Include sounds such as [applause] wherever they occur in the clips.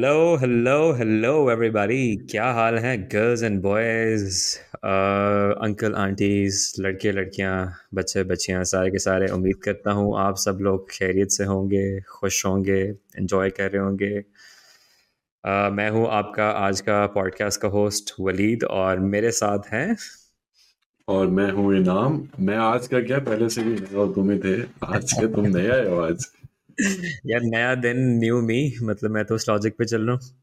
Hello hello hello everybody क्या हाल है girls and boys uncle aunties लड़के लड़कियाँ बच्चे बच्चियाँ सारे के सारे उम्मीद करता हूँ आप सब लोग खैरियत से होंगे खुश होंगे एंजॉय कर रहे होंगे। Uh, मैं हूँ आपका आज का पॉडकास्ट का होस्ट वलीद और मेरे साथ हैं। और मैं हूँ इनाम। मैं आज का क्या पहले से भी नया और थे आज के तुम नए आए हो आज। यार नया दिन न्यू मी मतलब मैं तो उस लॉजिक पे चल रहा हूँ।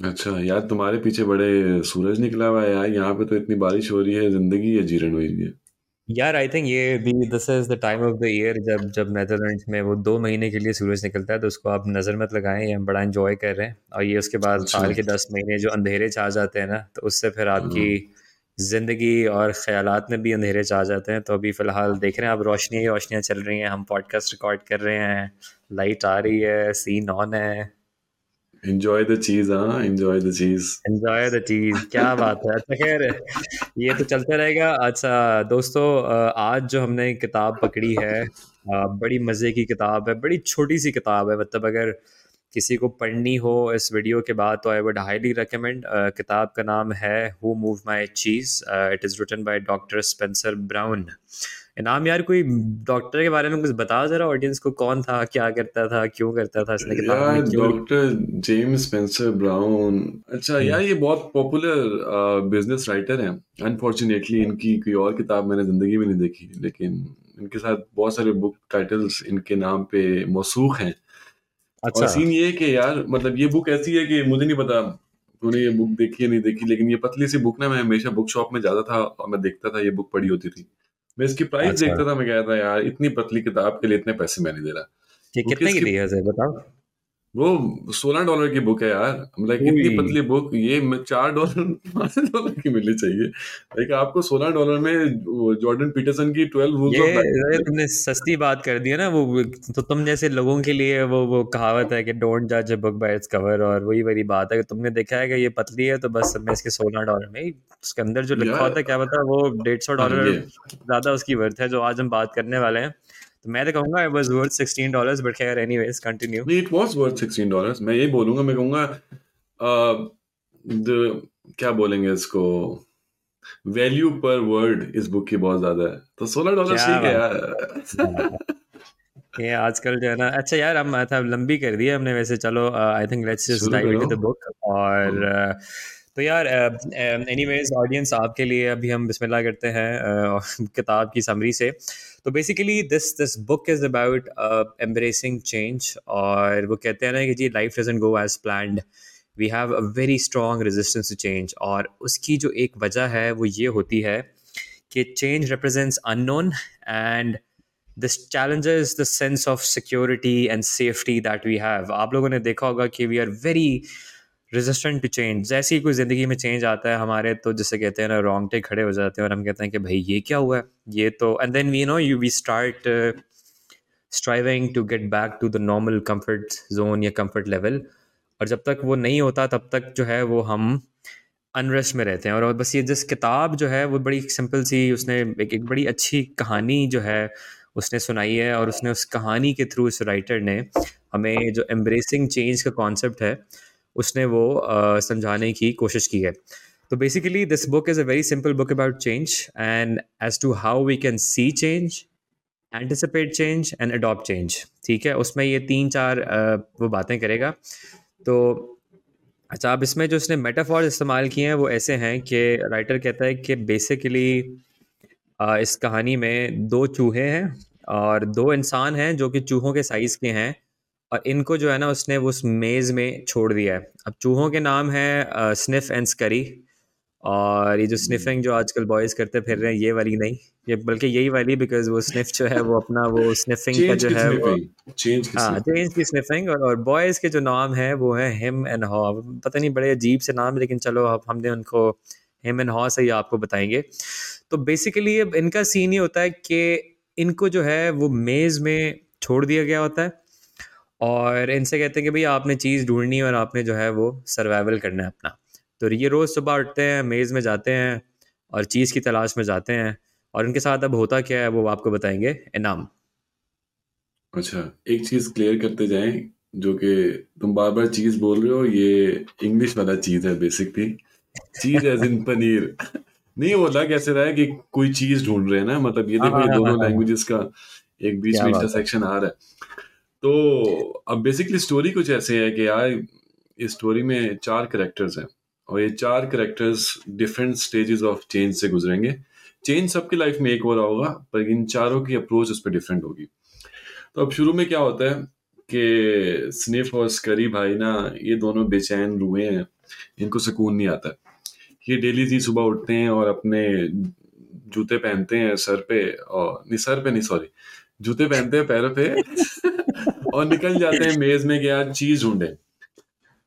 अच्छा यार तुम्हारे पीछे बड़े सूरज निकला हुआ है यार यहाँ पे तो इतनी बारिश हो रही है ज़िंदगी है जीर्ण हुई है। यार आई थिंक ये भी this is the time of the year जब जब नेदरलैंड्स में वो दो महीने के लिए सूरज निकलता है तो उसको आप नज़र मत लगाएँ ये हम बड़ा इन्जॉय कर रहे हैं। और ये उसके बाद अच्छा। साल के दस महीने जो अंधेरे छा जाते हैं ना तो उससे फिर आपकी हाँ। ज़िंदगी और ख्यालात में भी अंधेरे छा जाते हैं। तो अभी फ़िलहाल देख रहे हैं आप रोशनी ही रोशनियाँ चल रही हैं। हम पॉडकास्ट रिकॉर्ड कर रहे हैं। लाइट आ रही है सीन ऑन है। एंजॉय द चीज़ हाँ enjoy the cheese enjoy the cheese क्या बात है। अच्छा खैर ये तो चलता रहेगा। अच्छा दोस्तों आज जो हमने किताब पकड़ी है बड़ी मज़े की किताब है बड़ी छोटी सी किताब है। मतलब अगर किसी को पढ़नी हो इस वीडियो के बाद तो आई वुड हाईली रिकमेंड किताब का नाम है who move my cheese it is written by doctor Spencer Brown इनाम यार कोई डॉक्टर के बारे में कुछ बता जरा ऑडियंस को कौन था क्या करता था क्यों करता था इसने यार डॉक्टर जेम्स स्पेंसर ब्राउन अच्छा हम्म, यार ये बहुत पॉपुलर बिज़नेस राइटर हैं। अनफॉर्चुनेटली इनकी कोई और किताब मैंने ज़िंदगी में नहीं देखी लेकिन इनके साथ बहुत सारे बुक टाइटल्स इनके नाम पे मौसूख हैं। और अच्छा। सीन ये है कि यार मतलब ये बुक ऐसी है कि मुझे नहीं पता तूने ये बुक देखी है नहीं देखी लेकिन ये पतली सी बुक ना मैं हमेशा बुक शॉप में जाता था और मैं देखता था ये बुक पड़ी होती थी। मैं इसकी प्राइस अच्छा। देखता था मैं कहता था यार इतनी पतली किताब के लिए इतने पैसे मैं नहीं दे रहा ये कितने की थी बताओ। वो सोलह डॉलर की बुक है यार। मतलब उई इतनी पतली बुक ये मैं चार डॉलर पाँच डॉलर की मिलनी चाहिए। लेकिन आपको सोलह डॉलर में जॉर्डन पीटरसन की ट्वेल्व रूल्स ये तुमने सस्ती बात कर दी है ना वो तो तुम जैसे लोगों के लिए वो वो कहावत है कि डोंट जज a book by its cover और वही वाली बात है। कि तुमने देखा है कि ये पतली है तो बस मैं इसके सोलह डॉलर में उसके अंदर जो लिखा होता है क्या पता वो डेढ़ सौ हाँ डॉलर ज़्यादा उसकी वर्थ है जो आज हम बात करने वाले हैं। तो मैं तो कहूँगा it was worth 16 dollars but खैर एनीवेज कंटिन्यू नहीं it was worth sixteen dollars मैं यही बोलूँगा मैं कहूँगा अ, द क्या बोलेंगे इसको? वैल्यू पर वर्ड इस बुक की बहुत ज़्यादा है। तो सोलह डॉलर ठीक है यार। ये आजकल जो है ना अच्छा यार हम था लंबी कर दी हमने वैसे चलो I think let's just dive into the book और अ, तो यार एनीवेज ऑडियंस आपके लिए अभी हम बिस्मिल्लाह करते हैं [laughs] किताब की समरी से। तो basically this this book is about embracing change और वो कहते हैं ना कि जी life doesn't go as planned we have a very strong resistance to change और उसकी जो एक वजह है, वो ये होती है कि change represents unknown and this challenges the sense of security and safety that we have. आप लोगों ने देखा होगा कि we are very resistant to change जैसे ही कोई ज़िंदगी में चेंज आता है हमारे तो जैसे कहते हैं ना रोंगटे खड़े हो जाते हैं और हम कहते हैं कि भाई ये क्या हुआ? है ये तो and then we know you we start striving to get back to the normal comfort zone या कंफर्ट लेवल और जब तक वो नहीं होता तब तक जो है वो हम अनरेस्ट में रहते हैं। और बस ये जिस किताब जो है वो बड़ी सिंपल सी उसने एक, एक बड़ी अच्छी कहानी जो है उसने सुनाई है और उसने उस कहानी के थ्रू उस राइटर ने हमें जो एम्ब्रेसिंग चेंज का कॉन्सेप्ट है उसने वो समझाने की कोशिश की है। तो basically this book is a very simple book about change and as to how we can see change anticipate change and adopt change ठीक है? उसमें ये तीन चार वो बातें करेगा। तो अच्छा अब इसमें जो उसने मेटाफॉर्स इस्तेमाल किए हैं वो ऐसे हैं कि राइटर कहता है कि बेसिकली इस कहानी में दो चूहे हैं और दो इंसान हैं जो कि चूहों के साइज़ के हैं। और इनको जो है ना उसने वो उस मेज़ में छोड़ दिया है। अब चूहों के नाम है स्निफ एंड स्करी और ये जो स्निफिंग जो आजकल बॉयज़ करते फिर रहे हैं ये वाली नहीं ये बल्कि यही वाली बिकॉज़ वो स्निफ जो है वो अपना वो स्निफिंग का जो है वो स्निफिंग चेंज की हाँ स्निफिंग की स्निफिंग और, और बॉयज़ के जो नाम है वो है हिम एंड हॉ पता नहीं बड़े अजीब से नाम है लेकिन चलो अब हमने उनको हिम एंड हॉ से ही आपको बताएँगे। तो बेसिकली अब इनका सीन ये होता है कि इनको जो है वो मेज़ में छोड़ दिया गया होता है। और इनसे कहते हैं कि भाई आपने चीज़ ढूंढनी है और आपने जो है वो सर्वाइवल करना है अपना। तो ये रोज़ सुबह उठते हैं मेज़ में जाते हैं और चीज़ की तलाश में जाते हैं और इनके साथ अब होता क्या है वो आपको बताएँगे इनाम। अच्छा एक चीज़ क्लियर करते जाएँ जो कि तुम बार बार चीज़ बोल रहे हो ये इंग्लिश वाला चीज़ है basically cheese as in paneer. नहीं लग ऐसे रहा है कि कोई चीज़ ढूंढ रहे हैं ना मतलब ये हाँ देखो ये हाँ हाँ दोनों हाँ। लैंग्वेजेस का एक बीच में इंटरसेक्शन आ रहा है। तो अब बेसिकली स्टोरी कुछ ऐसे है कि यार, इस स्टोरी में चार करेक्टर्स हैं और ये चार characters different stages of change से गुजरेंगे। चेंज सबकी लाइफ में एक हो रहा होगा, पर इन चारों की अप्रोच उस पर डिफरेंट होगी। तो अब शुरू में क्या होता है कि स्निफ और स्करी भाई ना, ये दोनों बेचैन रुए हैं, इनको सुकून नहीं आता। ये डेली जी सुबह उठते हैं और अपने जूते पहनते हैं सर पे, और नहीं, सर पे नहीं सॉरी जूते पहनते हैं पैरों पे। [laughs] और निकल जाते हैं मेज में यार चीज़ ढूंढे।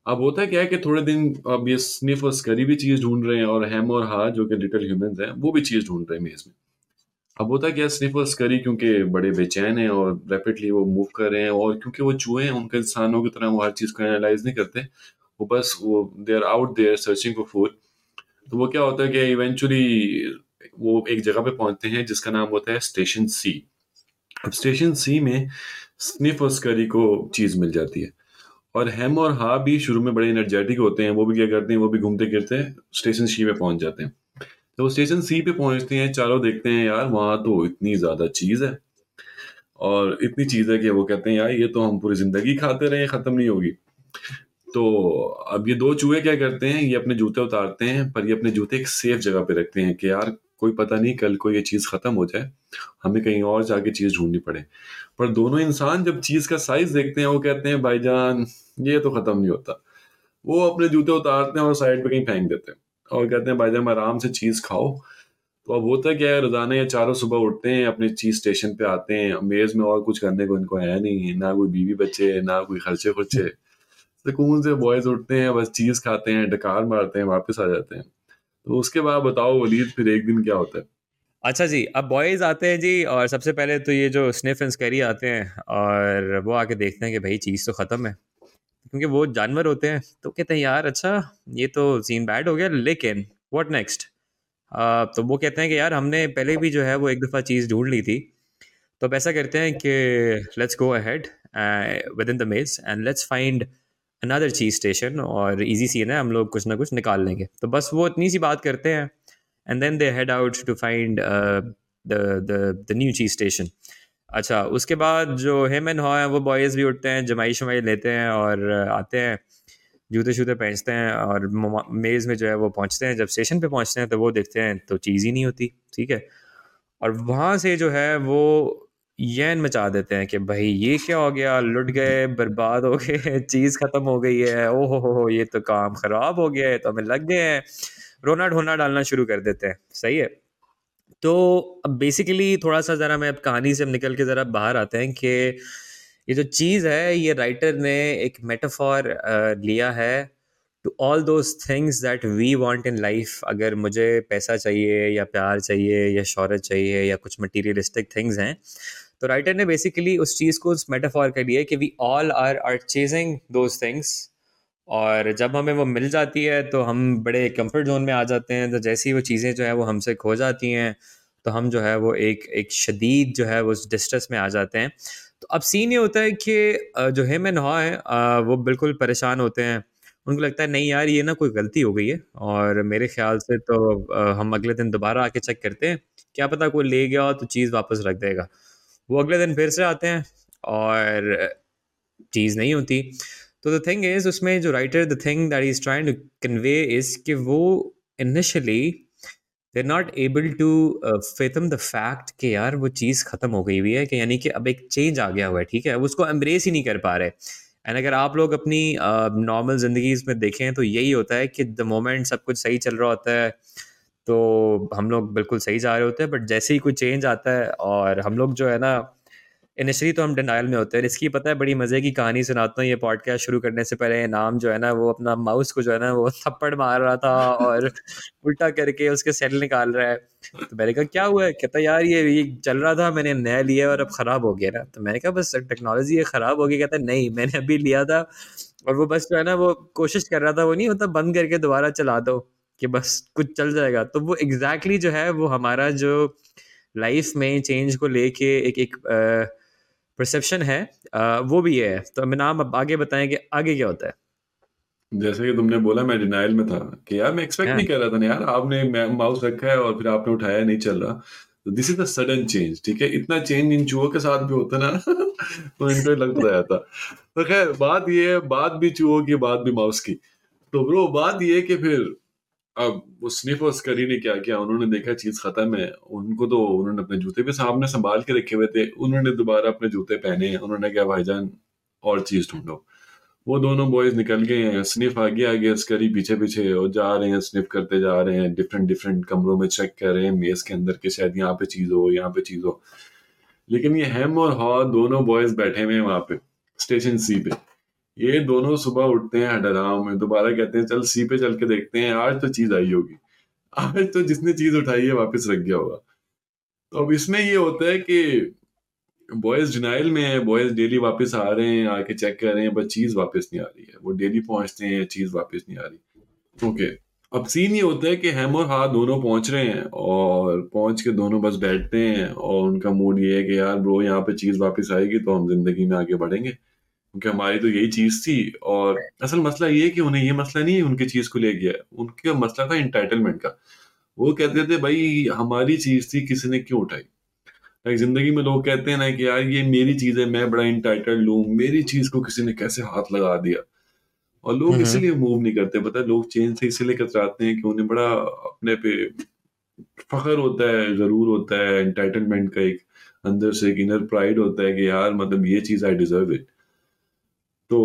अब होता क्या है कि थोड़े दिन अब ये स्निफ और स्करी भी चीज़ ढूंढ रहे हैं और हैम और हा, जो कि लिटिल ह्यूमंस हैं, वो भी चीज़ ढूंढ रहे हैं मेज में। अब होता क्या स्निफ और स्करी क्योंकि बड़े बेचैन हैं और रैपिडली वो मूव कर रहे हैं और क्योंकि वो चूहे हैं, उनके इंसानों की तरह वो हर चीज़ को एनालाइज नहीं करते। वो बस वो they are out there searching for food तो वो क्या होता है कि इवेंचुअली वो एक जगह पे पहुँचते हैं जिसका नाम होता है स्टेशन सी अब स्टेशन सी में स्निफ और स्करी को चीज़ मिल जाती है। और हेम और हा भी शुरू में बड़े एनर्जेटिक होते हैं, वो भी क्या करते हैं, वो भी घूमते फिरते स्टेशन सी पे पहुँच जाते हैं। तो वो स्टेशन सी पे पहुँचते हैं चारों देखते हैं यार, वहाँ तो इतनी ज़्यादा चीज़ है। और इतनी चीज़ है कि वो कहते हैं, यार, ये तो हम पूरी ज़िंदगी खाते रहे, खत्म नहीं होगी। तो अब ये दो चूहे क्या करते हैं, ये अपने जूते उतारते हैं, पर ये अपने जूते एक सेफ़ जगह पे रखते हैं कि यार कोई पता नहीं, कल को ये चीज़ खत्म हो जाए। हमें कहीं और जाके चीज़ ढूंढनी पड़े। पर दोनों इंसान जब चीज़ का साइज़ देखते हैं, वो कहते हैं भाईजान ये तो खत्म नहीं होता। वो अपने जूते उतारते हैं और साइड पे कहीं फेंक देते हैं और कहते हैं भाईजान आराम से चीज़ खाओ तो अब होता क्या है, रोज़ाना ये चारों सुबह उठते हैं, अपने चीज़ स्टेशन पे आते हैं मेज में और कुछ करने को इनको है नहीं है, ना कोई बीवी बच्चे, ना कोई खर्चे खुर्चे [laughs] सुकून से बॉयज़ उठते हैं, बस चीज़ खाते हैं, डकार मारते हैं, वापस आ जाते हैं। तो उसके बाद बताओ वलीद, फिर एक दिन क्या होता है? अच्छा जी, अब बॉयज़ आते हैं जी, और सबसे पहले तो ये जो स्निफ एंड स्कैरी आते हैं, और वो आके देखते हैं कि भाई चीज़ तो ख़त्म है। क्योंकि वो जानवर होते हैं तो कहते हैं, यार अच्छा ये तो सीन बैड हो गया, लेकिन व्हाट नेक्स्ट तो वो कहते हैं कि, यार, हमने पहले भी जो है वो एक दफ़ा चीज़ ढूंढ ली थी। तो अब ऐसा करते हैं कि let's go ahead with in the maze and let's find another cheese station और इजी सीन है हम लोग कुछ ना कुछ निकाल लेंगे। तो बस वो इतनी सी बात करते हैं and then they head out to find the new cheese station अच्छा उसके बाद जो हेम एंड हॉ है वो बॉयज़ भी उठते हैं जमाई शमाई लेते हैं और uh, आते हैं जूते शूते पहनते हैं और मेज़ में जो है वो पहुँचते हैं। जब स्टेशन पे पहुँचते हैं तो वो देखते हैं तो चीज़ ही नहीं होती ठीक है? और वहाँ से जो है वो यैन मचा देते हैं कि भाई ये क्या हो गया? लुट गए, बर्बाद हो गए, चीज़ ख़त्म हो गई है ओहो हो हो ये तो काम ख़राब हो गया है तो हमें लग गए हैं। रोना ढोना डालना शुरू कर देते हैं। सही है? तो अब बेसिकली थोड़ा सा ज़रा मैं अब कहानी से निकल के ज़रा बाहर आते हैं कि ये जो चीज़ है, ये राइटर ने एक मेटाफॉर लिया है to all those things that we want in life अगर मुझे पैसा चाहिए या प्यार चाहिए या शौरत चाहिए या कुछ मटीरियलिस्टिक थिंग्स हैं तो राइटर ने बेसिकली उस चीज़ को उस मेटाफॉर कर लिया कि we all are are chasing those things और जब हमें वो मिल जाती है तो हम बड़े कंफर्ट जोन में आ जाते हैं तो जैसी वो चीज़ें जो है वो हमसे खो जाती हैं तो हम जो है वो एक एक शदीद जो है वो उस डिस्ट्रेस में आ जाते हैं। तो अब सीन ये होता है कि जो हेम एंड हॉ है वो बिल्कुल परेशान होते हैं। उनको लगता है, नहीं यार, ये ना कोई गलती हो गई है। और मेरे ख्याल से तो हम अगले दिन दोबारा आके चेक करते हैं, क्या पता कोई ले गया तो चीज़ वापस रख देगा। वो अगले दिन फिर से आते हैं और चीज़ नहीं होती। तो द थिंग इज़ उसमें जो writer the thing that is trying to convey is कि वो initially they not able to fathom the fact कि यार वो चीज़ ख़त्म हो गई हुई है कि यानी कि अब एक चेंज आ गया हुआ है ठीक है? अब उसको एम्ब्रेस ही नहीं कर पा रहे। एंड अगर आप लोग अपनी नॉर्मल uh, ज़िंदगी में देखें तो यही होता है कि द मोमेंट सब कुछ सही चल रहा होता है तो हम लोग बिल्कुल सही जा रहे होते हैं बट जैसे ही कोई चेंज आता है और हम लोग जो है ना इनिशली तो हम डिनाइल में होते हैं इसकी पता है बड़ी मज़े की कहानी सुनाता हूँ, ये पॉडकास्ट शुरू करने से पहले नाम जो है ना, वो अपना माउस को जो है ना, वो [laughs] थप्पड़ मार रहा था और [laughs] उल्टा करके उसके सेल निकाल रहा है। तो मैंने कहा, क्या हुआ? है कहता यार, ये ये चल रहा था, मैंने नया लिया और अब ख़राब हो गया ना। तो मैंने कहा, बस टेक्नोलॉजी ये ख़राब हो गई। कहता नहीं, मैंने अभी लिया था और वो बस जो है ना, वो कोशिश कर रहा था, वो नहीं होता, बंद करके दोबारा चला दो। कि बस कुछ चल जाएगा। तो वो एग्जैक्टली exactly जो है वो हमारा जो लाइफ में चेंज को लेके एक एक परसेप्शन है आ, वो भी है। तो मैं नाम अब आगे बताएँ कि आगे क्या होता है? जैसे कि तुमने बोला मैं डिनाइल में था कि यार मैं एक्सपेक्ट नहीं कर रहा था ना यार आपने माउस रखा है और फिर आपने उठाया नहीं चल रहा। तो this is the sudden change ठीक है? इतना चेंज इन चूहों के साथ भी होता ना [laughs] तो इनको लग तो रहा था। तो खैर बात ये है बात भी चूहों की बात भी माउस की। तो ब्रो बात ये है कि फिर अब वो स्निफ और स्करी ने क्या किया? उन्होंने देखा चीज़ खत्म है। उनको तो उन्होंने अपने जूते भी सामने संभाल के रखे हुए थे। उन्होंने दोबारा अपने जूते पहने उन्होंने क्या भाईजान और चीज़ ढूंढो। वो दोनों बॉयज़ निकल गए हैं। स्निफ आगे आगे अस्करी पीछे पीछे और जा रहे हैं। स्निफ करते जा रहे हैं। डिफरेंट डिफरेंट कमरों में चेक कर रहे हैं। मेज के अंदर के शायद यहाँ पे चीज़ हो, यहाँ पे चीज़ हो। लेकिन ये हेम और हॉ दोनों बॉयज़ बैठे हुए हैं वहाँ पे स्टेशन सी पे। ये दोनों सुबह उठते हैं हडराम में, दोबारा कहते हैं, चल, सी पे चल के देखते हैं, आज तो चीज़ आई होगी। आज तो जिसने चीज़ उठाई है वापस रख गया होगा। तो अब इसमें ये होता है कि बॉयज़ डिनाइल में है बॉयज़ डेली वापस आ रहे हैं, आके चेक कर रहे हैं बट चीज़ वापस नहीं आ रही है। वो डेली पहुँचते हैं चीज़ वापस नहीं आ रही। ओके, अब सीन ये होता है कि हैम और हा दोनों पहुँच रहे हैं और पहुँच के दोनों बस बैठते हैं और उनका मूड ये है कि यार ब्रो यहाँ पे चीज़ वापस आएगी तो हम ज़िंदगी में आगे बढ़ेंगे। क्योंकि हमारी तो यही चीज़ थी और असल मसला ये है कि उन्हें ये मसला नहीं है उनकी चीज़ को ले गया उनका मसला था इंटाइटलमेंट का। वो कहते थे भाई हमारी चीज़ थी किसी ने क्यों उठाई? लाइक ज़िंदगी में लोग कहते हैं ना कि यार ये मेरी चीज़ है मैं बड़ा इंटाइटल्ड लू मेरी चीज़ को किसी ने कैसे हाथ लगा दिया? और लोग। इसलिए मूव नहीं करते। पता लोग चेंज से इसीलिए कतराते हैं कि उन्हें बड़ा अपने पे फखर होता है ज़रूर होता है एंटाइटलमेंट का एक अंदर से एक इनर प्राइड होता है कि यार मतलब ये चीज़ आई डिजर्व इट तो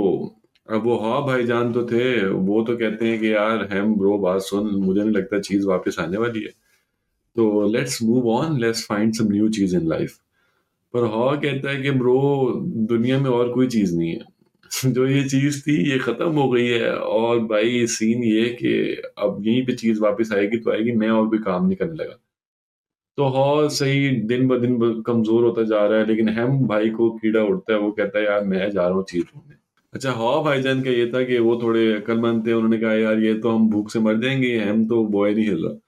अब वो हाँ भाईजान तो थे, वो तो कहते हैं कि यार, हेम ब्रो बात सुन, मुझे नहीं लगता चीज़ वापस आने वाली है। तो let's move on let's find some new cheese in life पर हॉ कहता है कि ब्रो दुनिया में और कोई चीज़ नहीं है। [laughs] जो ये चीज़ थी, ये खत्म हो गई है। और भाई सीन ये कि अब यहीं पे चीज़ वापस आएगी तो आएगी, मैं और भी काम नहीं करने लगा। तो हॉ, सही, दिन ब दिन कमज़ोर होता जा रहा है, लेकिन हम भाई को कीड़ा उड़ता है, वो कहता है, यार, मैं जा रहा हूँ चीज़ ढूँढने। अच्छा हॉ भाईजान का ये था कि वो थोड़े अकलमंद थे उन्होंने कहा यार ये तो हम भूख से मर जाएँगे हम तो बॉय नहीं हिल रहा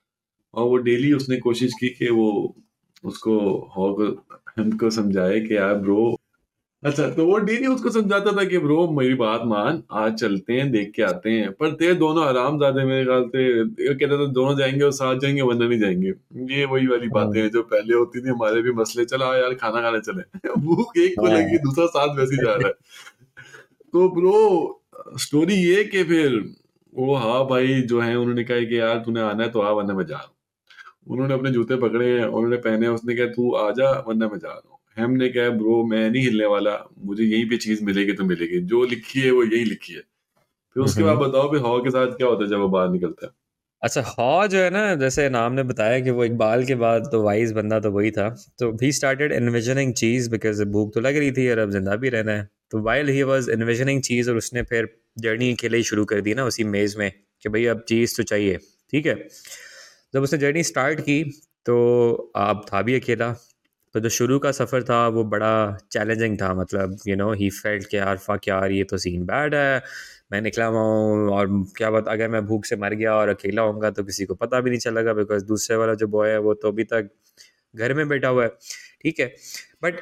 और वो डेली उसने कोशिश की कि वो उसको हॉग हमको समझाए कि यार ब्रो अच्छा तो वो डेली उसको समझाता था कि ब्रो मेरी बात मान आज चलते हैं देख के आते हैं. पर तेरे दोनों आराम ज़्यादा मेरे ख्याल से कहते थे दोनों जाएँगे और साथ जाएँगे वरना नहीं जाएँगे. ये वही वाली बातें हैं जो पहले होती थी हमारे भी मसले चला यार खाना खाने चले. [laughs] भूख एक को लगी दूसरा साथ वैसे जा रहा है। तो ब्रो स्टोरी ये कि फिर वो हाँ भाई जो है उन्होंने कहा कि यार तूने आना है तो आ वरना मैं जा रहा हूँ। उन्होंने अपने जूते पकड़े हैं उन्होंने पहने उसने कहा तू आ जा वरना मैं जा रहा हूँ। हेम ने कहा ब्रो मैं नहीं हिलने वाला मुझे यहीं पे चीज़ मिलेगी तो मिलेगी। जो लिखी है वो यही लिखी है। फिर उसके बाद हम्म। बताओ भी हॉ के साथ क्या होता है जब वो बाहर निकलता है? अच्छा हॉ जो है ना जैसे नाम ने बताया कि वो इकबाल के बाद तो वाइज बंदा तो वही था। तो ही स्टार्टेड इन्विजनिंग चीज़ बिकॉज़ भूख तो लग रही थी और अब ज़िंदा भी रहना है। तो वाइल ही वॉज़ इन्विजनिंग चीज़ और उसने फिर जर्नी अकेले ही शुरू कर दी ना उसी मेज में कि भाई अब चीज़ तो चाहिए, ठीक है? जब उसने जर्नी स्टार्ट की तो आप था भी अकेला। तो जो शुरू का सफ़र था, वो बड़ा चैलेंजिंग था मतलब यू नो ही फेल्ट के यार फक यार, ये तो सीन बैड है, मैं निकला हुआ हूँ और क्या बात अगर मैं भूख से मर गया और अकेला होऊँगा तो किसी को पता भी नहीं चलेगा बिकॉज़ दूसरे वाला जो बॉय है, वो तो अभी तक घर में बैठा हुआ है, ठीक है? बट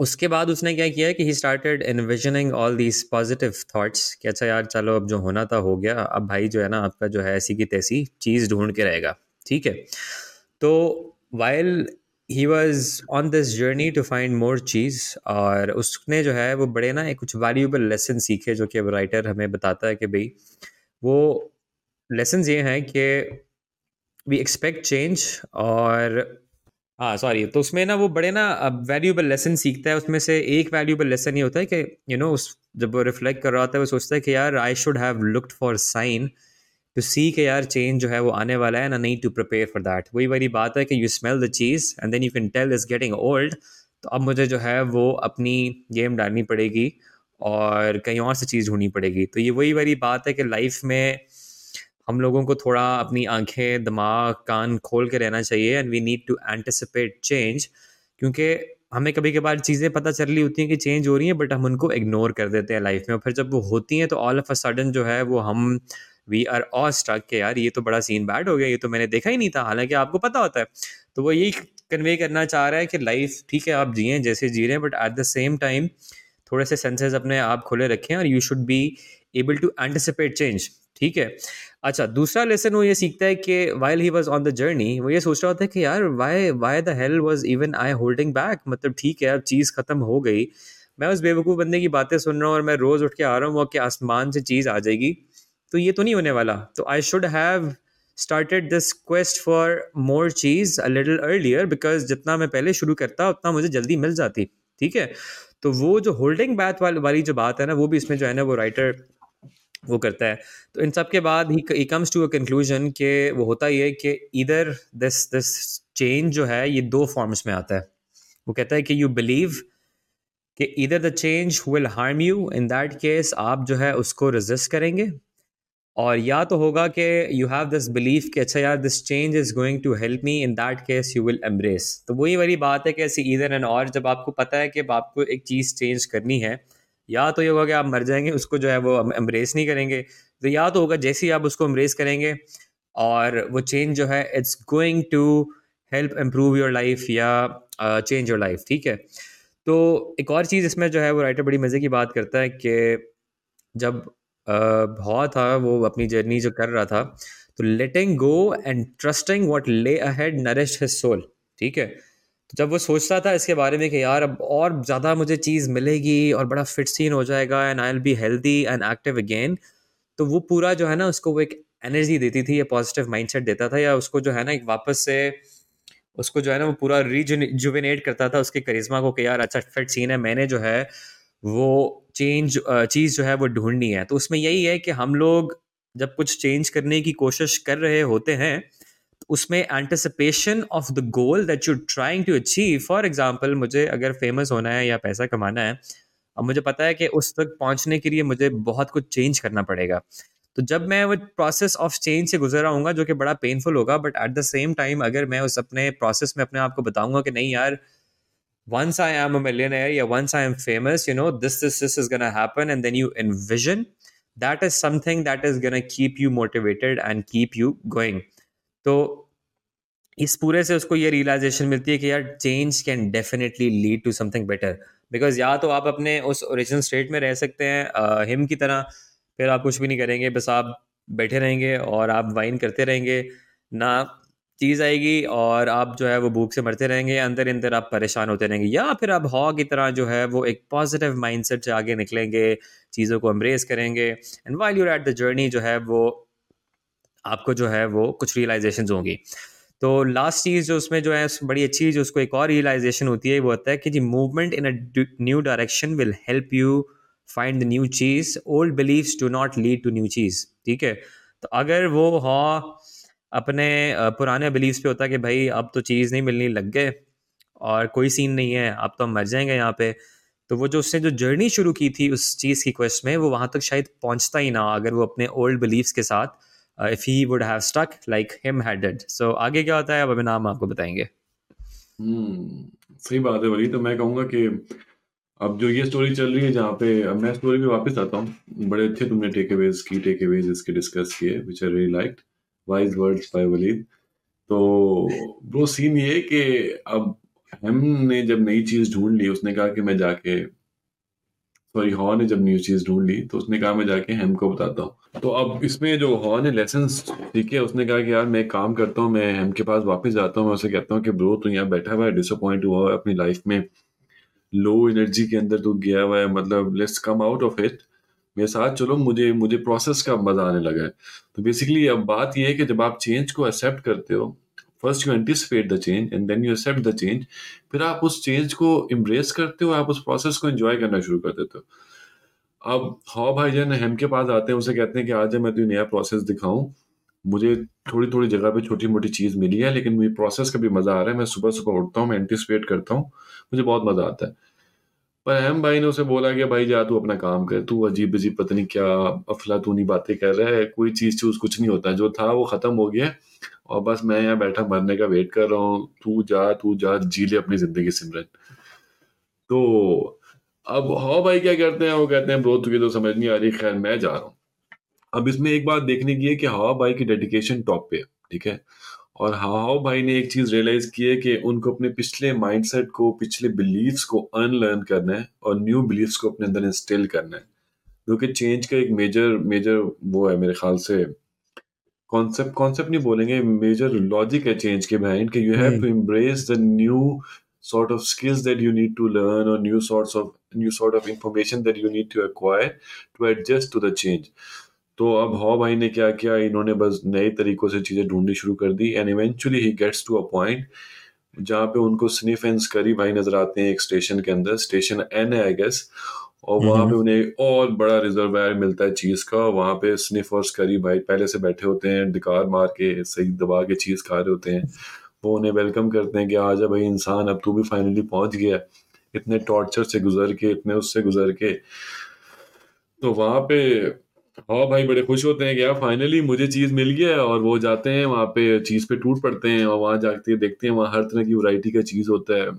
उसके बाद उसने क्या किया कि he started envisioning all these positive thoughts कि अच्छा यार, चलो अब जो होना था हो गया, अब भाई जो है ना, आपका जो है ऐसी की तैसी चीज़ ढूंढ के रहेगा, ठीक है? तो while he was on this journey to find more cheese और उसने जो है, वो बड़े ना एक कुछ वैल्यूबल लेसन सीखे जो कि अब राइटर हमें बताता है कि भाई, वो लेसन ये हैं कि वी एक्सपेक्ट चेंज और हाँ सॉरी तो उसमें ना वो बड़े ना वैल्यूबल लेसन सीखता है, उसमें से एक वैल्यूबल लेसन ये होता है कि यू नो उस जब वो रिफ्लेक्ट कर रहा होता है, वो सोचता है कि यार I should have looked for sign to see के यार चेंज जो है वो आने वाला है, ना नहीं टू प्रिपेयर फॉर दैट वही वाली बात है कि you smell the cheese and then you can tell is getting old तो अब मुझे जो है वो अपनी गेम डालनी पड़ेगी और कहीं और से चीज़ ढूंढनी पड़ेगी. तो ये वही वाली बात है कि लाइफ में हम लोगों को थोड़ा अपनी आँखें, दिमाग, कान खोल के रहना चाहिए and we need to anticipate change क्योंकि हमें कभी कभार चीज़ें पता चल रही होती हैं कि चेंज हो रही हैं बट हम उनको इग्नोर कर देते हैं लाइफ में और फिर जब वो होती हैं तो ऑल ऑफ़ अ सडन जो है वो हम वी आर ऑल स्टक के यार ये तो बड़ा सीन बैड हो गया, ये तो मैंने देखा ही नहीं था। हालाँकि आपको पता होता है तो वो यही कन्वे करना चाह रहा है कि लाइफ ठीक है, आप जिए जैसे जी रहे हैं but at the same time थोड़े से सेंसेस अपने आप खुले रखें और you should be able to anticipate change ठीक है। अच्छा दूसरा लेसन वो ये सीखता है कि while he was on the journey वो ये सोच रहा होता है कि यार why why the hell was even I holding back मतलब ठीक है, अब चीज़ ख़त्म हो गई। मैं उस बेवकूफ़ बंदे की बातें सुन रहा हूँ और मैं रोज़ उठ के आ रहा हूँ कि आसमान से चीज़ आ जाएगी। तो ये तो नहीं होने वाला। तो I should have started this quest for more cheese a little earlier because जितना मैं पहले शुरू करता, उतना मुझे जल्दी मिल जाती। ठीक है? तो वो जो होल्डिंग बैक वाली जो बात है ना, वो भी इसमें जो है ना, वो राइटर वो करता है। तो इन सब के बाद he comes to a conclusion कि वो होता ही है कि इधर दिस दिस चेंज जो है, ये दो फॉर्म्स में आता है। वो कहता है कि यू बिलीव कि इधर the change will harm you in that case आप जो है उसको रेजिस्ट करेंगे। और या तो होगा कि यू हैव दिस बिलीफ कि अच्छा यार this change is going to help me in that case you will embrace तो वही वाली बात है कि ऐसी इधर एंड और जब आपको पता है कि आपको एक चीज़ चेंज करनी है या तो ये होगा कि आप मर जाएँगे, उसको जो है वो एम्ब्रेस नहीं करेंगे। तो या तो होगा जैसे ही आप उसको एम्ब्रेस करेंगे और वो चेंज जो है it's going to help improve your life या चेंज योर लाइफ ठीक है? तो एक और चीज़ इसमें जो है वो राइटर बड़ी मज़े की बात करता है कि जब हॉ था वो अपनी जर्नी जो कर रहा था तो letting go and trusting what lay ahead nourish his soul ठीक है? जब वो सोचता था इसके बारे में कि यार अब और ज़्यादा मुझे चीज़ मिलेगी और बड़ा फिट सीन हो जाएगा and I will be healthy and active again तो वो पूरा जो है ना उसको वो एक एनर्जी देती थी, या पॉजिटिव माइंडसेट देता था, या उसको जो है ना एक वापस से उसको जो है ना वो पूरा रिजुविनेट करता था उसके करिश्मा को कि यार अच्छा फिट सीन है, मैंने जो है वो चेंज चीज़ जो है वो ढूंढनी है। तो उसमें यही है कि हम लोग जब कुछ चेंज करने की कोशिश कर रहे होते हैं तो उसमें anticipation of the goal that you trying to achieve for example मुझे अगर फ़ेमस होना है या पैसा कमाना है अब मुझे पता है कि उस तक पहुँचने के लिए मुझे बहुत कुछ चेंज करना पड़ेगा तो जब मैं वो प्रोसेस ऑफ़ चेंज से गुजर आऊँगा जो कि बड़ा पेनफुल होगा but at the same time अगर मैं उस अपने प्रोसेस में अपने आप को बताऊँगा कि नहीं यार once I am a millionaire, yeah, once I am famous, you know, this, this, this is gonna happen, and then you envision that is something that is gonna keep you motivated and keep you going. तो इस पूरे से उसको ये realisation मिलती है कि यार change can definitely lead to something better because या तो आप अपने उस ओरिजिनल स्टेट में रह सकते हैं हिम की तरह, फिर आप कुछ भी नहीं करेंगे, बस आप बैठे रहेंगे और आप वाइन करते रहेंगे, ना चीज़ आएगी और आप जो है वो भूख से मरते रहेंगे, अंदर अंदर आप परेशान होते रहेंगे। या फिर आप हॉ की तरह जो है वो एक पॉजिटिव माइंडसेट से आगे निकलेंगे, चीज़ों को एम्ब्रेस करेंगे and while you're at the journey जो है वो आपको जो है वो कुछ रियलाइजेशन होंगी। तो लास्ट चीज़ जो उसमें जो है बड़ी अच्छी जो उसको एक और रियलाइजेशन होती है वो होता है कि जी movement in a new direction will help you find the new cheese old believes do not lead to new cheese ठीक है? तो अगर वो हॉ अपने पुराने बिलीव्स पे होता कि भाई अब तो चीज़ नहीं मिलनी, लग गए और कोई सीन नहीं है, अब तो हम मर जाएँगे यहाँ पे तो वो जो उसने जो जर्नी शुरू की थी उस चीज़ की क्वेस्ट में, वो वहाँ तक शायद पहुँचता ही ना, अगर वो अपने ओल्ड बिलीव्स के साथ। If he would have stuck like Hem headed so आगे क्या होता है? अब अभी नाम आपको बताएँगे। हम्म सही बात है। वही तो मैं कहूँगा कि अब जो ये स्टोरी चल रही है जहाँ पे, अब मैं स्टोरी पे वापस आता हूँ। बड़े अच्छे तुमने टेक अवेज की टेक अवेज इसके डिस्कस किए which I really liked wise words by Waleed तो वो सीन ये कि अब हमने जब नई चीज़ ढूंढ ली, उसने कहा कि मैं जाके सॉरी हॉ ने जब न्यू चीज़ ढूंढ ली तो उसने कहा, मैं जाके हेम को बताता हूँ। तो अब इसमें जो हॉ ने लेसन सीखे, उसने कहा कि, यार, मैं काम करता हूँ, मैं हेम के पास वापस जाता हूँ, मैं उसे कहता हूँ कि, ब्रो, तू यहाँ बैठा हुआ है डिसअपॉइंट हुआ है अपनी लाइफ में। लो एनर्जी के अंदर तू गया हुआ है मतलब let's come out of it मेरे साथ चलो, मुझे मुझे प्रोसेस का मज़ा आने लगा है। तो बेसिकली अब बात यह है कि जब आप चेंज को एक्सेप्ट करते हो first you anticipate the change and then you accept the change. फिर आप उस चेंज को इम्ब्रेस करते हो, आप उस प्रोसेस को एंजॉय करना शुरू कर देते हो। अब हाउ भाई जन हम के पास आते हैं, उसे कहते हैं कि आज मैं तुझे नया प्रोसेस दिखाऊँ। मुझे थोड़ी थोड़ी जगह पे छोटी मोटी चीज़ मिली है, लेकिन मुझे प्रोसेस का भी मज़ा आ रहा है। मैं सुबह सुबह उठता हूँ, मैं एंटिसिपेट करता हूँ, मुझे बहुत मज़ा आता है। पर अहम भाई ने उसे बोला कि, भाई जा, तू अपना काम कर, तू अजीब अजीब पता नहीं क्या अफला नहीं बातें कर रहा है, कोई चीज़ चूज़ कुछ नहीं होता। जो था वो खत्म हो गया और बस मैं यहाँ बैठा मरने का वेट कर रहा हूँ। तू जा तू जा, जी ले अपनी ज़िंदगी सिमरन। तो अब हाँ भाई, क्या करते हैं? वो कहते हैं, ब्रो, तुझे तो समझ नहीं आ रही। खैर, मैं जा रहा हूँ। अब इसमें एक बात देखने की है कि हवा भाई की डेडिकेशन टॉप पे है, ठीक है? और हाव भाई ने एक चीज़ रियलाइज़ की है कि उनको अपने पिछले माइंडसेट को, पिछले बिलीव्स को अनलर्न करना है और न्यू बिलीव्स को अपने अंदर इंस्टिल करना है। क्योंकि चेंज का एक मेजर मेजर वो है मेरे ख्याल से। कॉन्सेप्ट कॉन्सेप्ट नहीं बोलेंगे मेजर लॉजिक है चेंज के बिहाइंड कि you have to embrace the new sort of skills that you need to learn or new sorts of new sort of information that you need to acquire to adjust to the change. तो अब हॉ भाई ने क्या किया? इन्होंने बस नए तरीकों से चीज़ें ढूंढनी शुरू कर दी and eventually he gets to a point जहाँ पे उनको स्निफ एंड स्करी भाई नज़र आते हैं एक स्टेशन के अंदर स्टेशन एन है आई गेस और वहाँ पे उन्हें और बड़ा रिजर्वायर मिलता है चीज़ का। वहाँ पे स्निफ और स्करी भाई पहले से बैठे होते हैं डिकार मार के सही दबा के चीज़ खा रहे होते हैं। वो उन्हें वेलकम करते हैं कि आ जा भाई इंसान अब तू भी फाइनली पहुँच गया। इतने टॉर्चर से गुजर के इतने उससे गुजर के। तो वहाँ पे हाँ भाई बड़े खुश होते हैं कि यार फाइनली मुझे चीज़ मिल गया है। और वो जाते हैं वहाँ पे चीज़ पे टूट पड़ते हैं और वहाँ जाते देखते हैं वहाँ हर तरह की वैरायटी का चीज़ होता है।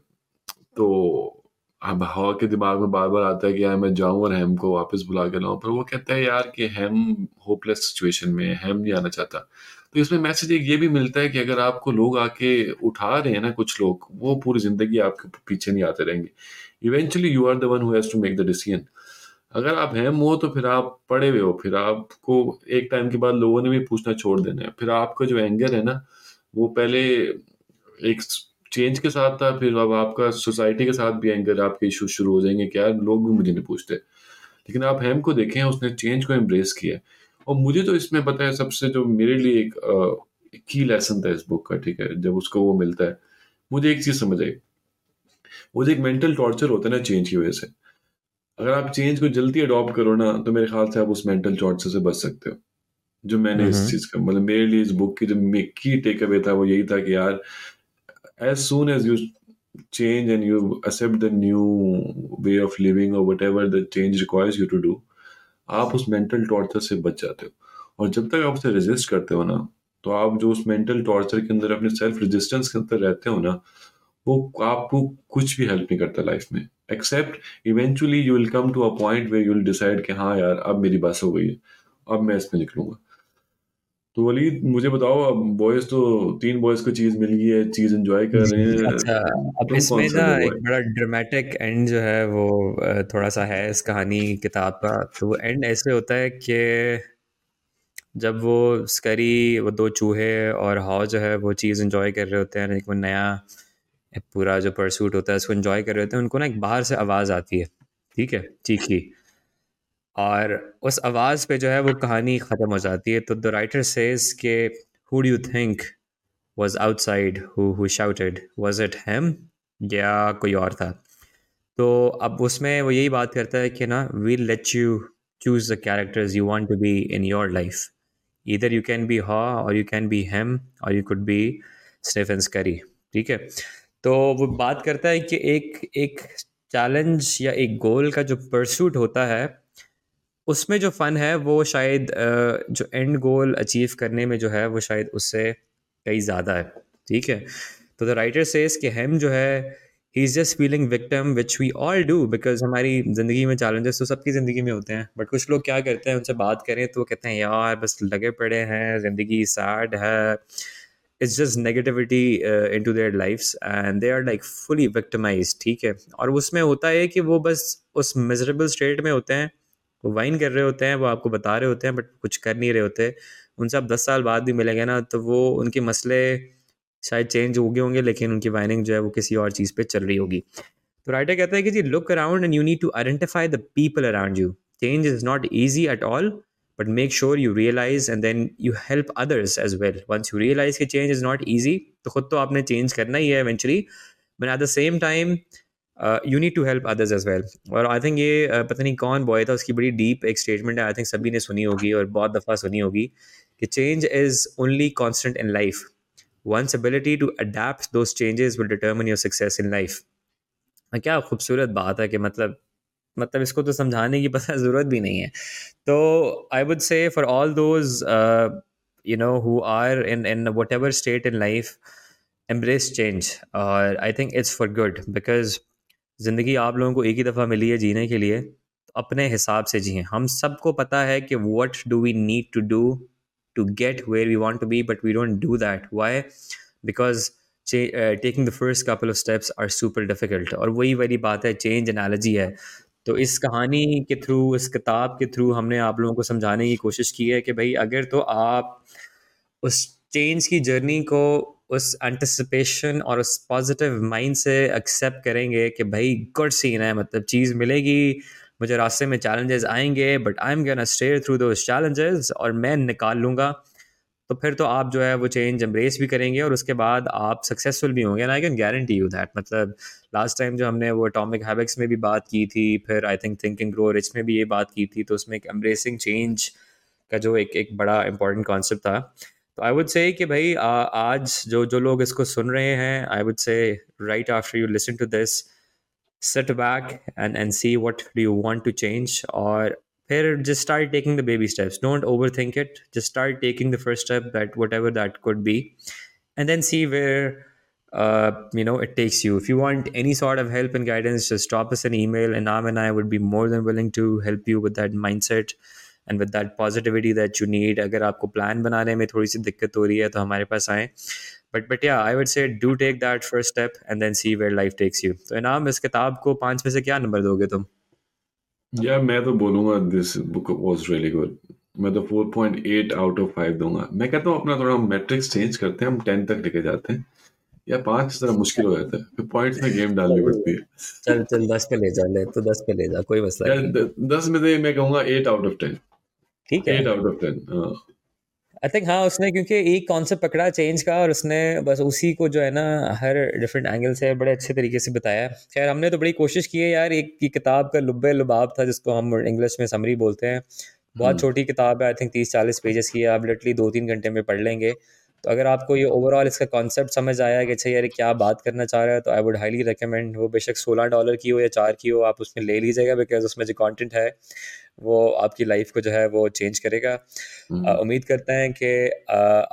तो अब हवा के दिमाग में बार बार आता है कि यार मैं जाऊँ और हेम को वापस बुला के लाऊं, पर वो कहता है, यार, कि हेम होपलेस सिचुएशन में है, हेम नहीं आना चाहता। तो इसमें मैसेज एक ये भी मिलता है कि अगर आपको लोग आके उठा रहे हैं ना कुछ लोग, वो पूरी ज़िंदगी आपके पीछे नहीं आते रहेंगे। Eventually you are the one has to make the decision अगर आप हेम हो तो फिर आप पड़े हुए हो, फिर आपको एक टाइम के बाद लोगों ने भी पूछना छोड़ देना है। फिर आपका जो एंगर है ना, वो पहले एक चेंज के साथ था फिर अब आपका सोसाइटी के साथ भी एंगर आपके इशू शुरू हो जाएँगे क्या? लोग भी मुझे नहीं पूछते। लेकिन आप हेम को देखें उसने चेंज को एम्ब्रेस किया और मुझे तो इसमें पता है सबसे जो मेरे लिए एक, की लेसन था इस बुक का ठीक है? जब उसको वो मिलता है। मुझे एक चीज़ समझ आई। वो जो एक मेंटल टॉर्चर होता है ना चेंज की वजह से। अगर आप चेंज को जल्दी अडॉप्ट करो ना तो मेरे ख्याल से आप उस मेंटल टॉर्चर से बच सकते हो। जो मैंने इस चीज़ का मतलब मेरे लिए इस बुक की जो की टेक अवे था वो यही था कि यार as soon as you change and you accept the new way of living or whatever the change requires you to do, आप उस मेंटल टॉर्चर से बच जाते हो। और जब तक आप उसे रेजिस्ट करते हो ना तो आप जो उस मेंटल टॉर्चर के अंदर अपने सेल्फ रेजिस्टेंस के अंदर रहते हो ना, वो आपको कुछ भी हेल्प नहीं करता लाइफ में। Except eventually you will come to a point way you will decide कि हाँ यार, अब मेरी बस हो गई है, अब मैं इसमें निकलूँगा। तो वलीद मुझे बताओ अब बॉयज़ तो तीन बॉयज़ को चीज़ मिल गई है चीज़ एंजॉय कर रहे हैं। अच्छा अब इसमें ना एक बड़ा ड्रामेटिक एंड जो है वो थोड़ा सा है इस कहानी किताब का। तो वो एंड ऐसे होता है कि जब वो स्करी वो दो चूहे और हाउ जो है वो चीज़ एंजॉय कर रहे होते हैं एक वो नया पूरा जो परसूट होता है उसको एंजॉय कर रहे होते हैं उनको ना एक बाहर से आवाज़ आती है ठीक है चीखी। और उस आवाज़ पे जो है वो कहानी ख़त्म हो जाती है। तो द राइटर सेज के who do you think was outside who shouted was it हेम या कोई और था? तो अब उसमें वो यही बात करता है कि ना we let you choose the characters you want to be in your life इधर यू कैन बी हा और यू कैन बी हेम और you could be Stephen Curry ठीक है? तो वो बात करता है कि एक एक चैलेंज या एक गोल का जो परसूट होता है उसमें जो फ़न है, वो शायद जो एंड गोल अचीव करने में जो है, वो शायद उससे कई ज़्यादा है, ठीक है? तो द राइटर सेज कि हम जो है ही is just feeling victim which we all do because हमारी ज़िंदगी में चैलेंजेस तो सबकी ज़िंदगी में होते हैं बट कुछ लोग क्या करते हैं, उनसे बात करें तो वो कहते हैं, यार, बस लगे पड़े हैं, ज़िंदगी सैड है। It's just negativity into their lifes and they are like fully victimize ठीक है? और उसमें होता है कि वो बस उस मिजरेबल स्टेट में होते हैं वो वाइन कर रहे होते हैं, वो आपको बता रहे होते हैं, बट कुछ कर नहीं रहे होते। उनसे आप दस साल बाद भी मिलेंगे ना तो वो उनके मसले शायद चेंज हो गए होंगे, लेकिन उनकी वाइनिंग जो है वो किसी और चीज़ पे चल रही होगी। तो राइटर कहता है कि जी look around and you need to identify the people around you change is not easy at all but make sure you realize and then you help others as well once you realize कि change is not easy तो खुद तो आपने change करना ही है eventually but at the same time you need to help others as well और I think ये uh, पता नहीं कौन बॉय था उसकी बड़ी डीप एक स्टेटमेंट है आई थिंक सभी ने सुनी होगी और बहुत दफ़ा सुनी होगी कि change is only constant in life once ability to adapt those changes will determine your success in life क्या खूबसूरत बात है कि मतलब मतलब इसको तो समझाने की पता ज़रूरत भी नहीं है। तो I would say for all those you know who are in in whatever state in life embrace change. और I think it's for good because ज़िंदगी आप लोगों को एक ही दफ़ा मिली है जीने के लिए तो अपने हिसाब से जिए। हम सबको पता है कि what do we need to do to get where we want to be but we don't do that. Why because taking the first couple of steps are super difficult और वही वाली बात है चेंज एनालॉजी है। तो इस कहानी के थ्रू इस किताब के थ्रू हमने आप लोगों को समझाने की कोशिश की है कि भाई, अगर तो आप उस चेंज की जर्नी को उस एंटिसिपेशन और उस पॉजिटिव माइंड से एक्सेप्ट करेंगे कि भाई गुड सीन है मतलब चीज़ मिलेगी, मुझे रास्ते में चैलेंजेस आएँगे but I am gonna stay through those challenges और मैं निकाल लूँगा। तो फिर तो आप जो है वो चेंज एम्ब्रेस भी करेंगे और उसके बाद आप सक्सेसफुल भी होंगे। I can guarantee you that मतलब लास्ट टाइम जो हमने वो अटोमिक हैबिट्स में भी बात की थी, फिर I think thinking grow rich में भी ये बात की थी तो उसमें एक एम्ब्रेसिंग चेंज का जो एक एक बड़ा इंपॉर्टेंट कॉन्सेप्ट था। तो आई वुड से कि भाई आ, आज जो जो लोग इसको सुन रहे हैं I would say right after you listen to this sit back and and see what do you want to change or just start taking the baby steps don't overthink it just start taking the first step that whatever that could be and then see where uh, you know it takes you if you want any sort of help and guidance just drop us an email and Nam and I would be more than willing to help you with that mindset And with that positivity that you need अगर आपको plan बनाने में थोड़ी सी दिक्कत हो रही है तो हमारे पास आए। बट बट या I would say do take that first step and then see where life takes you तो इनाम इस किताब को पाँच में से क्या नंबर दोगे तुम? या मैं तो बोलूँगा this book was really good मैं तो 4.8 आउट ऑफ़ 5 दूँगा। मैं कहता हूँ अपना थोड़ा मैट्रिक्स चेंज करते हैं हम 10 तक लेके जाते हैं। या पाँच तरह मुश्किल हो जाता है फिर पॉइंट्स में गेम डालनी पड़ती है। चल चल दस पे ले जा ले तो दस पे ले जा कोई मसला नहीं। दस में से मैं कहूँगा एट आउट ऑफ़ टेन ठीक है। हाँ। आई थिंक हाँ उसने क्योंकि एक कॉन्सेप्ट पकड़ा चेंज का और उसने बस उसी को जो है ना हर डिफरेंट एंगल से बड़े अच्छे तरीके से बताया। खैर हमने तो बड़ी कोशिश की है यार एक की किताब का लुब्बे लुबाब था जिसको हम इंग्लिश में समरी बोलते हैं। बहुत हम्म। छोटी किताब है आई थिंक तीस चालीस पेजेस की है आप लिटली दो तीन घंटे में पढ़ लेंगे। तो अगर आपको ये ओवरऑल इसका कॉन्सेप्ट समझ आया कि अच्छा यार क्या बात करना चाह रहा है तो आई वुड हाईली रिकमेंड वो बेशक सोलह डॉलर की हो या चार की हो आप उसमें ले लीजिएगा बिकॉज़ उसमें जो कंटेंट है वो आपकी लाइफ को जो है वो चेंज करेगा। हम्म। उम्मीद करते हैं कि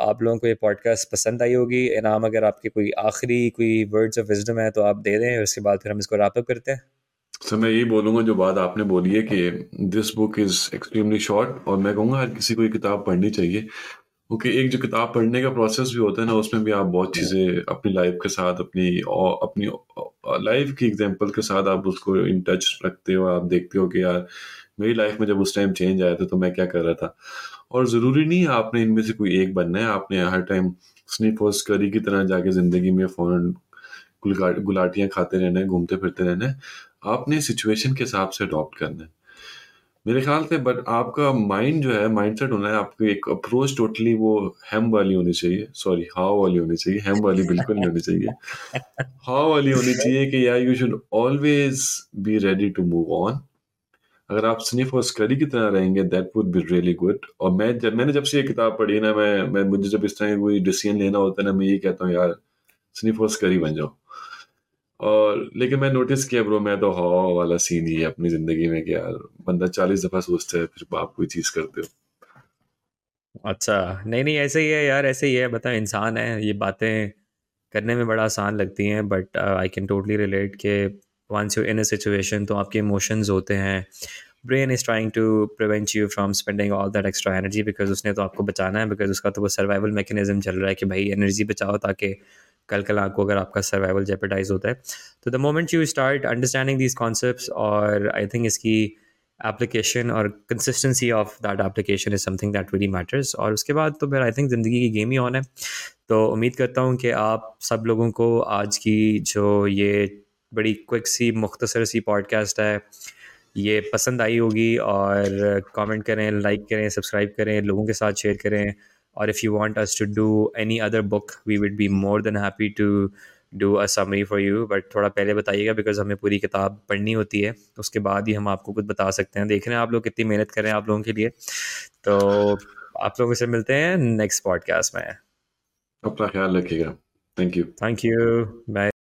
आप लोगों को ये पॉडकास्ट पसंद आई होगी। इनाम अगर आपके कोई आखिरी कोई वर्ड्स ऑफ़ विजडम है तो आप दे दें उसके बाद फिर हम इसको रैपअप करते हैं। सर मैं यही बोलूँगा जो बात आपने बोली है कि this book is extremely short और मैं कहूँगा हर किसी को ये किताब पढ़नी चाहिए। ओके एक जो किताब पढ़ने का प्रोसेस भी होता है ना उसमें भी आप बहुत चीज़ें अपनी लाइफ के साथ अपनी और अपनी लाइफ की एग्जांपल के साथ आप उसको इन टच रखते हो आप देखते हो कि यार मेरी लाइफ में जब उस टाइम चेंज आया था तो मैं क्या कर रहा था? और ज़रूरी नहीं है आपने इनमें से कोई एक बनना है आपने हर टाइम स्निप और स्करी की तरह जाके ज़िंदगी में फ़ौरन गुलाटियाँ खाते रहना है घूमते फिरते रहना है। आपने सिचुएशन के हिसाब से अडॉप्ट करना है। मेरे ख्याल से बट आपका माइंड जो है माइंडसेट होना है, आपकी एक अप्रोच टोटली वो हेम वाली होनी चाहिए। सॉरी हाव वाली होनी चाहिए। हेम वाली बिल्कुल नहीं होनी चाहिए। हाव वाली होनी चाहिए कि यार you should always be ready to move on अगर आप स्निफ और स्करी की तरह रहेंगे that would be really good और मैं जब, मैंने जब से ये किताब पढ़ी ना, मैं मैं, मुझे जब इस तरह कोई डिसीज़न लेना होता है ना, मैं ये कहता हूँ, यार स्निफ और स्करी बन जाओ। और लेकिन मैं नोटिस किया ब्रो मैं तो हवा वाला सीन ही है अपनी ज़िंदगी में कि यार, बंदा चालीस दफ़ा सोचता है, फिर आप कोई चीज़ करते हो। अच्छा नहीं नहीं, ऐसे ही है यार, ऐसे ही है। बता, इंसान है, ये बातें करने में बड़ा आसान लगती हैं but I can totally relate के once you in a situation तो आपके इमोशंस होते हैं। Brain is trying to prevent you from spending all that extra energy because उसने तो आपको बचाना है बिकॉज़ उसका तो वो सर्वाइवल मैकेनिज्म चल रहा है कि भाई एनर्जी बचाओ ताकि कल कल आपको अगर आपका सर्वाइवल जेपेटाइज होता है। तो the moment you start understanding these concept और आई थिंक इसकी एप्लीकेशन और consistency of that application is something that very matters और उसके बाद तो फिर आई थिंक ज़िंदगी की गेम ही ऑन है। तो उम्मीद करता हूँ कि आप सब लोगों को आज की जो ये बड़ी क्विक सी, मुख्तसर सी पॉडकास्ट है, ये पसंद आई होगी। और कमेंट करें लाइक करें सब्सक्राइब करें, लोगों के साथ शेयर करें। Or if you want us to do any other book we would be more than happy to do a summary for you but थोड़ा पहले बताइएगा बिकॉज़ हमें पूरी किताब पढ़नी होती है उसके बाद ही हम आपको कुछ बता सकते हैं। देख रहे हैं आप लोग कितनी मेहनत कर रहे हैं आप लोगों के लिए। तो आप लोगों से मिलते हैं नेक्स्ट पॉडकास्ट में। अपना ख्याल रखिएगा। Thank you thank you bye